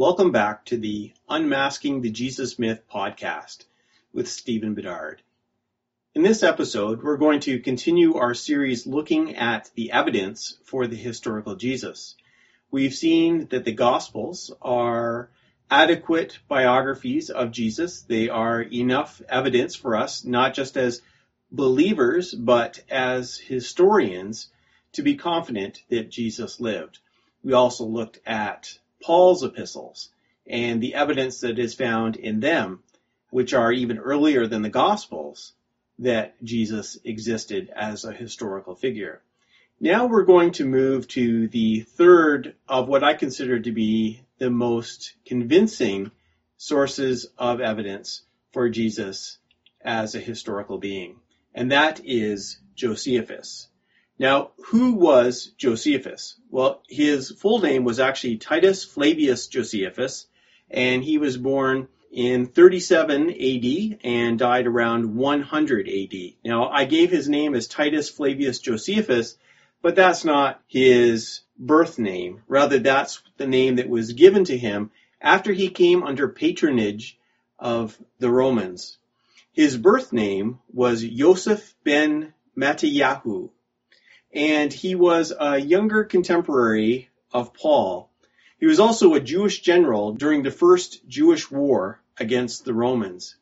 Welcome back to the Unmasking the Jesus Myth podcast with Stephen Bedard. In this episode, we're going to continue our series looking at the evidence for the historical Jesus. We've seen that the Gospels are adequate biographies of Jesus. They are enough evidence for us, not just as believers, but as historians, to be confident that Jesus lived. We also looked at Paul's epistles and the evidence that is found in them, which are even earlier than the Gospels, that Jesus existed as a historical figure. Now we're going to move to the third of what I consider to be the most convincing sources of evidence for Jesus as a historical being, and that is Josephus. Now, who was Josephus? Well, his full name was actually Titus Flavius Josephus, and he was born in 37 AD and died around 100 AD. Now, I gave his name as Titus Flavius Josephus, but that's not his birth name. Rather, that's the name that was given to him after he came under patronage of the Romans. His birth name was Joseph ben Mattiyahu, and he was a younger contemporary of Paul. He was also a Jewish general during the first Jewish war against the Romans.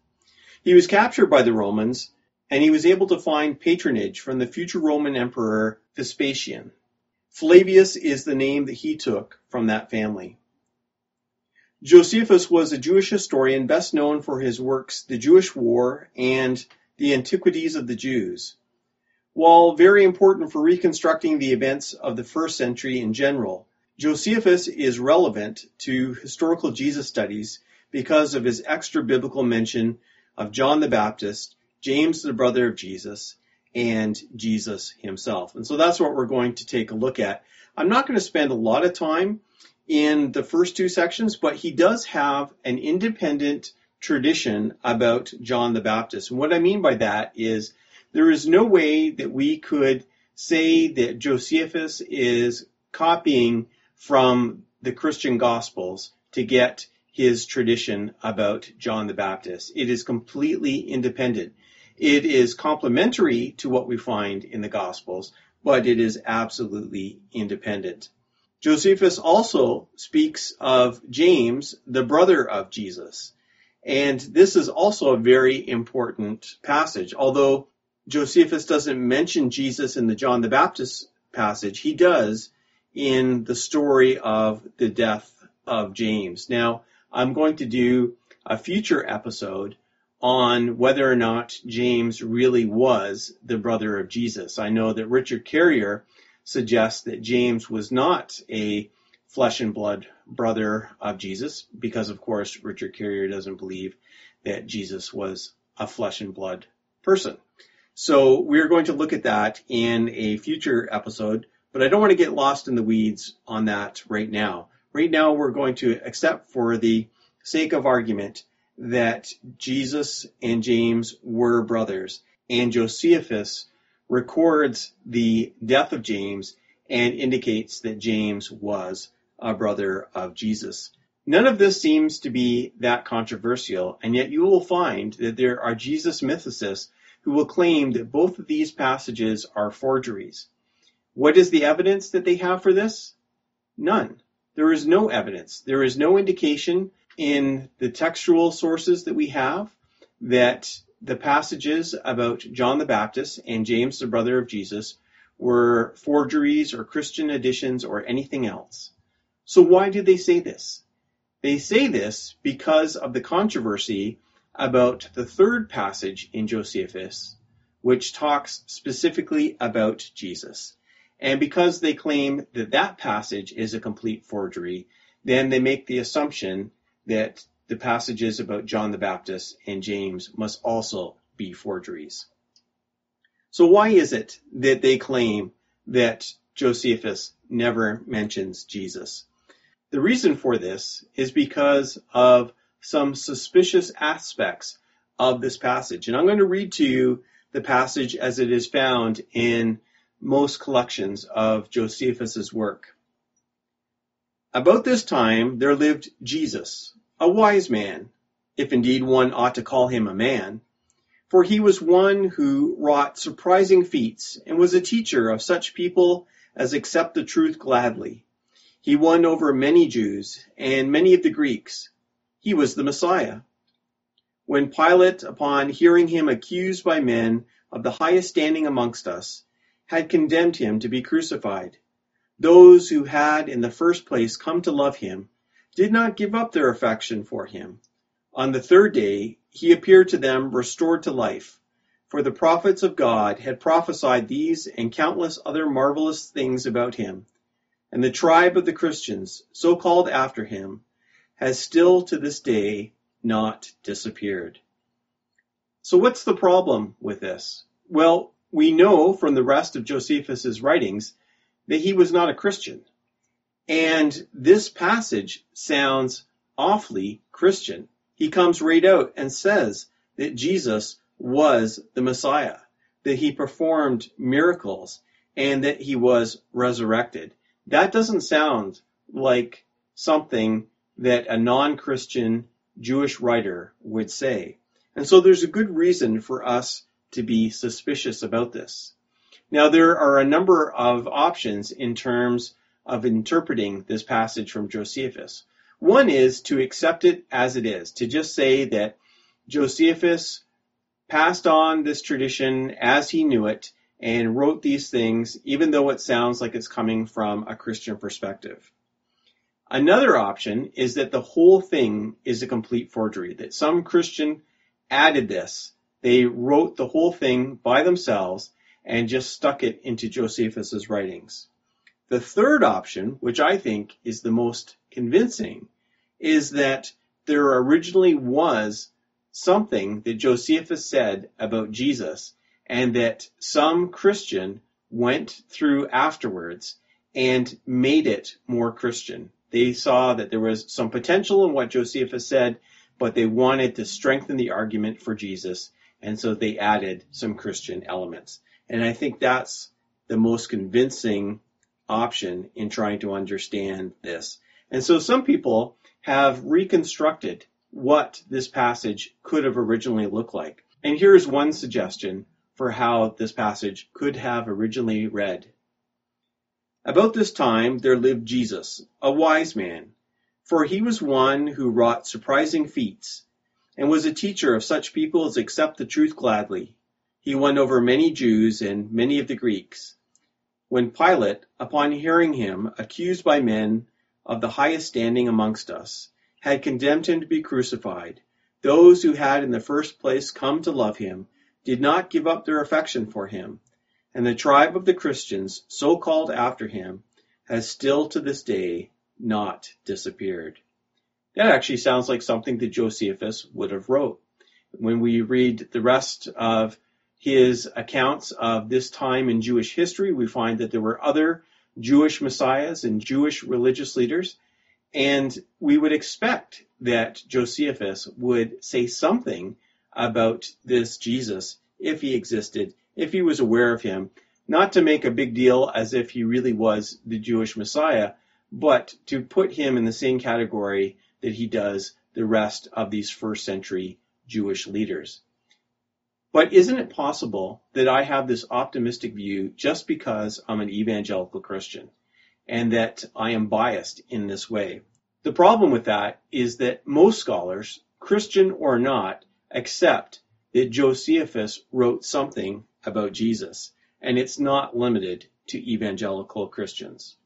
He was captured by the Romans, and he was able to find patronage from the future Roman Emperor Vespasian. Flavius is the name that he took from that family. Josephus was a Jewish historian best known for his works The Jewish War and The Antiquities of the Jews. While very important for reconstructing the events of the first century in general, Josephus is relevant to historical Jesus studies because of his extra biblical mention of John the Baptist, James the brother of Jesus, and Jesus himself. And so that's what we're going to take a look at. I'm not going to spend a lot of time in the first two sections, but he does have an independent tradition about John the Baptist. And what I mean by that is there is no way that we could say that Josephus is copying from the Christian Gospels to get his tradition about John the Baptist. It is completely independent. It is complementary to what we find in the Gospels, but it is absolutely independent. Josephus also speaks of James, the brother of Jesus. And this is also a very important passage. Although Josephus doesn't mention Jesus in the John the Baptist passage. He does in the story of the death of James. Now, I'm going to do a future episode on whether or not James really was the brother of Jesus. I know that Richard Carrier suggests that James was not a flesh and blood brother of Jesus because, of course, Richard Carrier doesn't believe that Jesus was a flesh and blood person. So we're going to look at that in a future episode, but I don't want to get lost in the weeds on that right now. Right now, we're going to accept for the sake of argument that Jesus and James were brothers, and Josephus records the death of James and indicates that James was a brother of Jesus. None of this seems to be that controversial, and yet you will find that there are Jesus mythicists who will claim that both of these passages are forgeries. What is the evidence that they have for this? None. There is no evidence. There is no indication in the textual sources that we have that the passages about John the Baptist and James, the brother of Jesus, were forgeries or Christian additions or anything else. So why do they say this? They say this because of the controversy about the third passage in Josephus, which talks specifically about Jesus. And because they claim that that passage is a complete forgery, then they make the assumption that the passages about John the Baptist and James must also be forgeries. So why is it that they claim that Josephus never mentions Jesus? The reason for this is because of some suspicious aspects of this passage. And I'm going to read to you the passage as it is found in most collections of Josephus's work. About this time there lived Jesus, a wise man, if indeed one ought to call him a man, for he was one who wrought surprising feats and was a teacher of such people as accept the truth gladly. He won over many Jews and many of the Greeks. He was the Messiah. When Pilate, upon hearing him accused by men of the highest standing amongst us, had condemned him to be crucified, those who had in the first place come to love him did not give up their affection for him. On the third day he appeared to them restored to life, for the prophets of God had prophesied these and countless other marvelous things about him. And the tribe of the Christians, so called after him, has still to this day not disappeared. So what's the problem with this? Well, we know from the rest of Josephus's writings that he was not a Christian. And this passage sounds awfully Christian. He comes right out and says that Jesus was the Messiah, that he performed miracles, and that he was resurrected. That doesn't sound like something that a non-Christian Jewish writer would say. And so there's a good reason for us to be suspicious about this. Now, there are a number of options in terms of interpreting this passage from Josephus. One is to accept it as it is, to just say that Josephus passed on this tradition as he knew it and wrote these things, even though it sounds like it's coming from a Christian perspective. Another option is that the whole thing is a complete forgery, that some Christian added this. They wrote the whole thing by themselves and just stuck it into Josephus's writings. The third option, which I think is the most convincing, is that there originally was something that Josephus said about Jesus and that some Christian went through afterwards and made it more Christian. They saw that there was some potential in what Josephus said, but they wanted to strengthen the argument for Jesus, and so they added some Christian elements. And I think that's the most convincing option in trying to understand this. And so some people have reconstructed what this passage could have originally looked like. And here's one suggestion for how this passage could have originally read. About this time there lived Jesus, a wise man, for he was one who wrought surprising feats, and was a teacher of such people as accept the truth gladly. He won over many Jews and many of the Greeks. When Pilate, upon hearing him accused by men of the highest standing amongst us, had condemned him to be crucified, those who had in the first place come to love him did not give up their affection for him, and the tribe of the Christians, so called after him, has still to this day not disappeared. That actually sounds like something that Josephus would have wrote. When we read the rest of his accounts of this time in Jewish history, we find that there were other Jewish messiahs and Jewish religious leaders, and we would expect that Josephus would say something about this Jesus if he existed if he was aware of him, not to make a big deal as if he really was the Jewish Messiah, but to put him in the same category that he does the rest of these first century Jewish leaders. But isn't it possible that I have this optimistic view just because I'm an evangelical Christian and that I am biased in this way? The problem with that is that most scholars, Christian or not, accept that Josephus wrote something about Jesus, and it's not limited to evangelical Christians.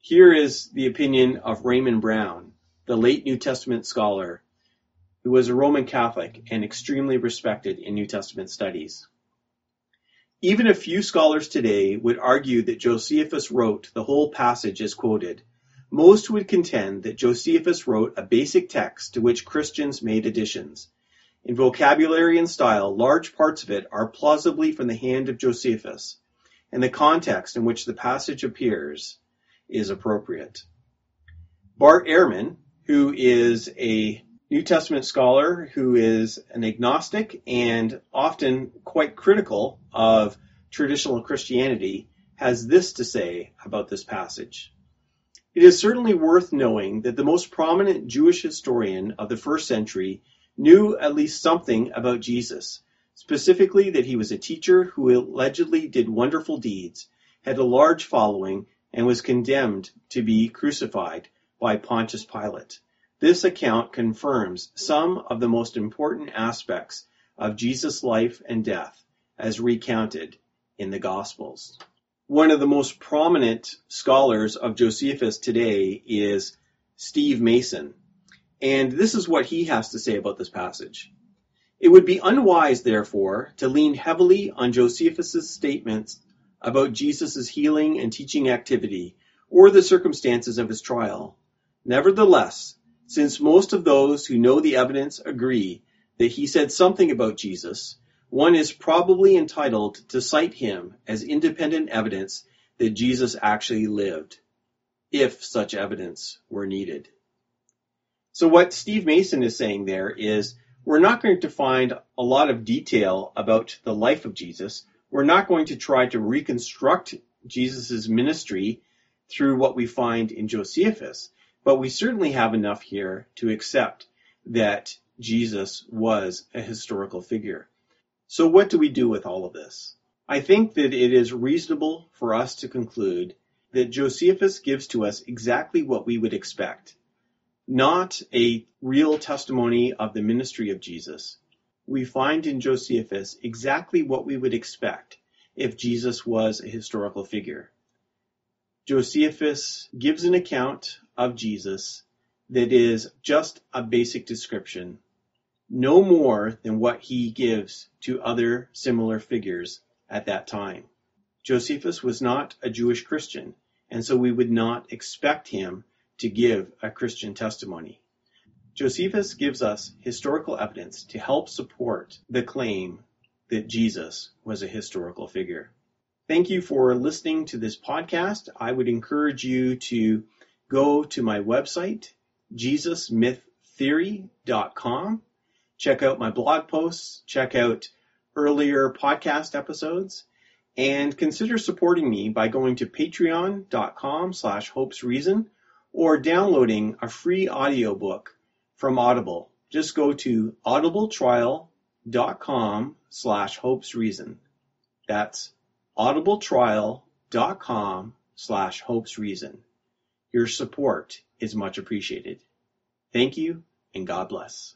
Here is the opinion of Raymond Brown, the late New Testament scholar who was a Roman Catholic and extremely respected in New Testament studies. Even a few scholars today would argue that Josephus wrote the whole passage as quoted. Most would contend that Josephus wrote a basic text to which Christians made additions. In vocabulary and style, large parts of it are plausibly from the hand of Josephus, and the context in which the passage appears is appropriate. Bart Ehrman, who is a New Testament scholar who is an agnostic and often quite critical of traditional Christianity, has this to say about this passage. It is certainly worth knowing that the most prominent Jewish historian of the first century knew at least something about Jesus, specifically that he was a teacher who allegedly did wonderful deeds, had a large following, and was condemned to be crucified by Pontius Pilate. This account confirms some of the most important aspects of Jesus' life and death as recounted in the Gospels. One of the most prominent scholars of Josephus today is Steve Mason, and this is what he has to say about this passage. It would be unwise, therefore, to lean heavily on Josephus's statements about Jesus' healing and teaching activity or the circumstances of his trial. Nevertheless, since most of those who know the evidence agree that he said something about Jesus, one is probably entitled to cite him as independent evidence that Jesus actually lived, if such evidence were needed. So what Steve Mason is saying there is we're not going to find a lot of detail about the life of Jesus. We're not going to try to reconstruct Jesus' ministry through what we find in Josephus. But we certainly have enough here to accept that Jesus was a historical figure. So what do we do with all of this? I think that it is reasonable for us to conclude that Josephus gives to us exactly what we would expect. Not a real testimony of the ministry of Jesus. We find in Josephus exactly what we would expect if Jesus was a historical figure. Josephus gives an account of Jesus that is just a basic description, no more than what he gives to other similar figures at that time. Josephus was not a Jewish Christian, and so we would not expect him to give a Christian testimony. Josephus gives us historical evidence to help support the claim that Jesus was a historical figure. Thank you for listening to this podcast. I would encourage you to go to my website, jesusmyththeory.com. Check out my blog posts, check out earlier podcast episodes, and consider supporting me by going to patreon.com slash hopesreason or downloading a free audiobook from Audible. Just go to audibletrial.com slash hopesreason. That's audibletrial.com slash hopesreason. Your support is much appreciated. Thank you and God bless.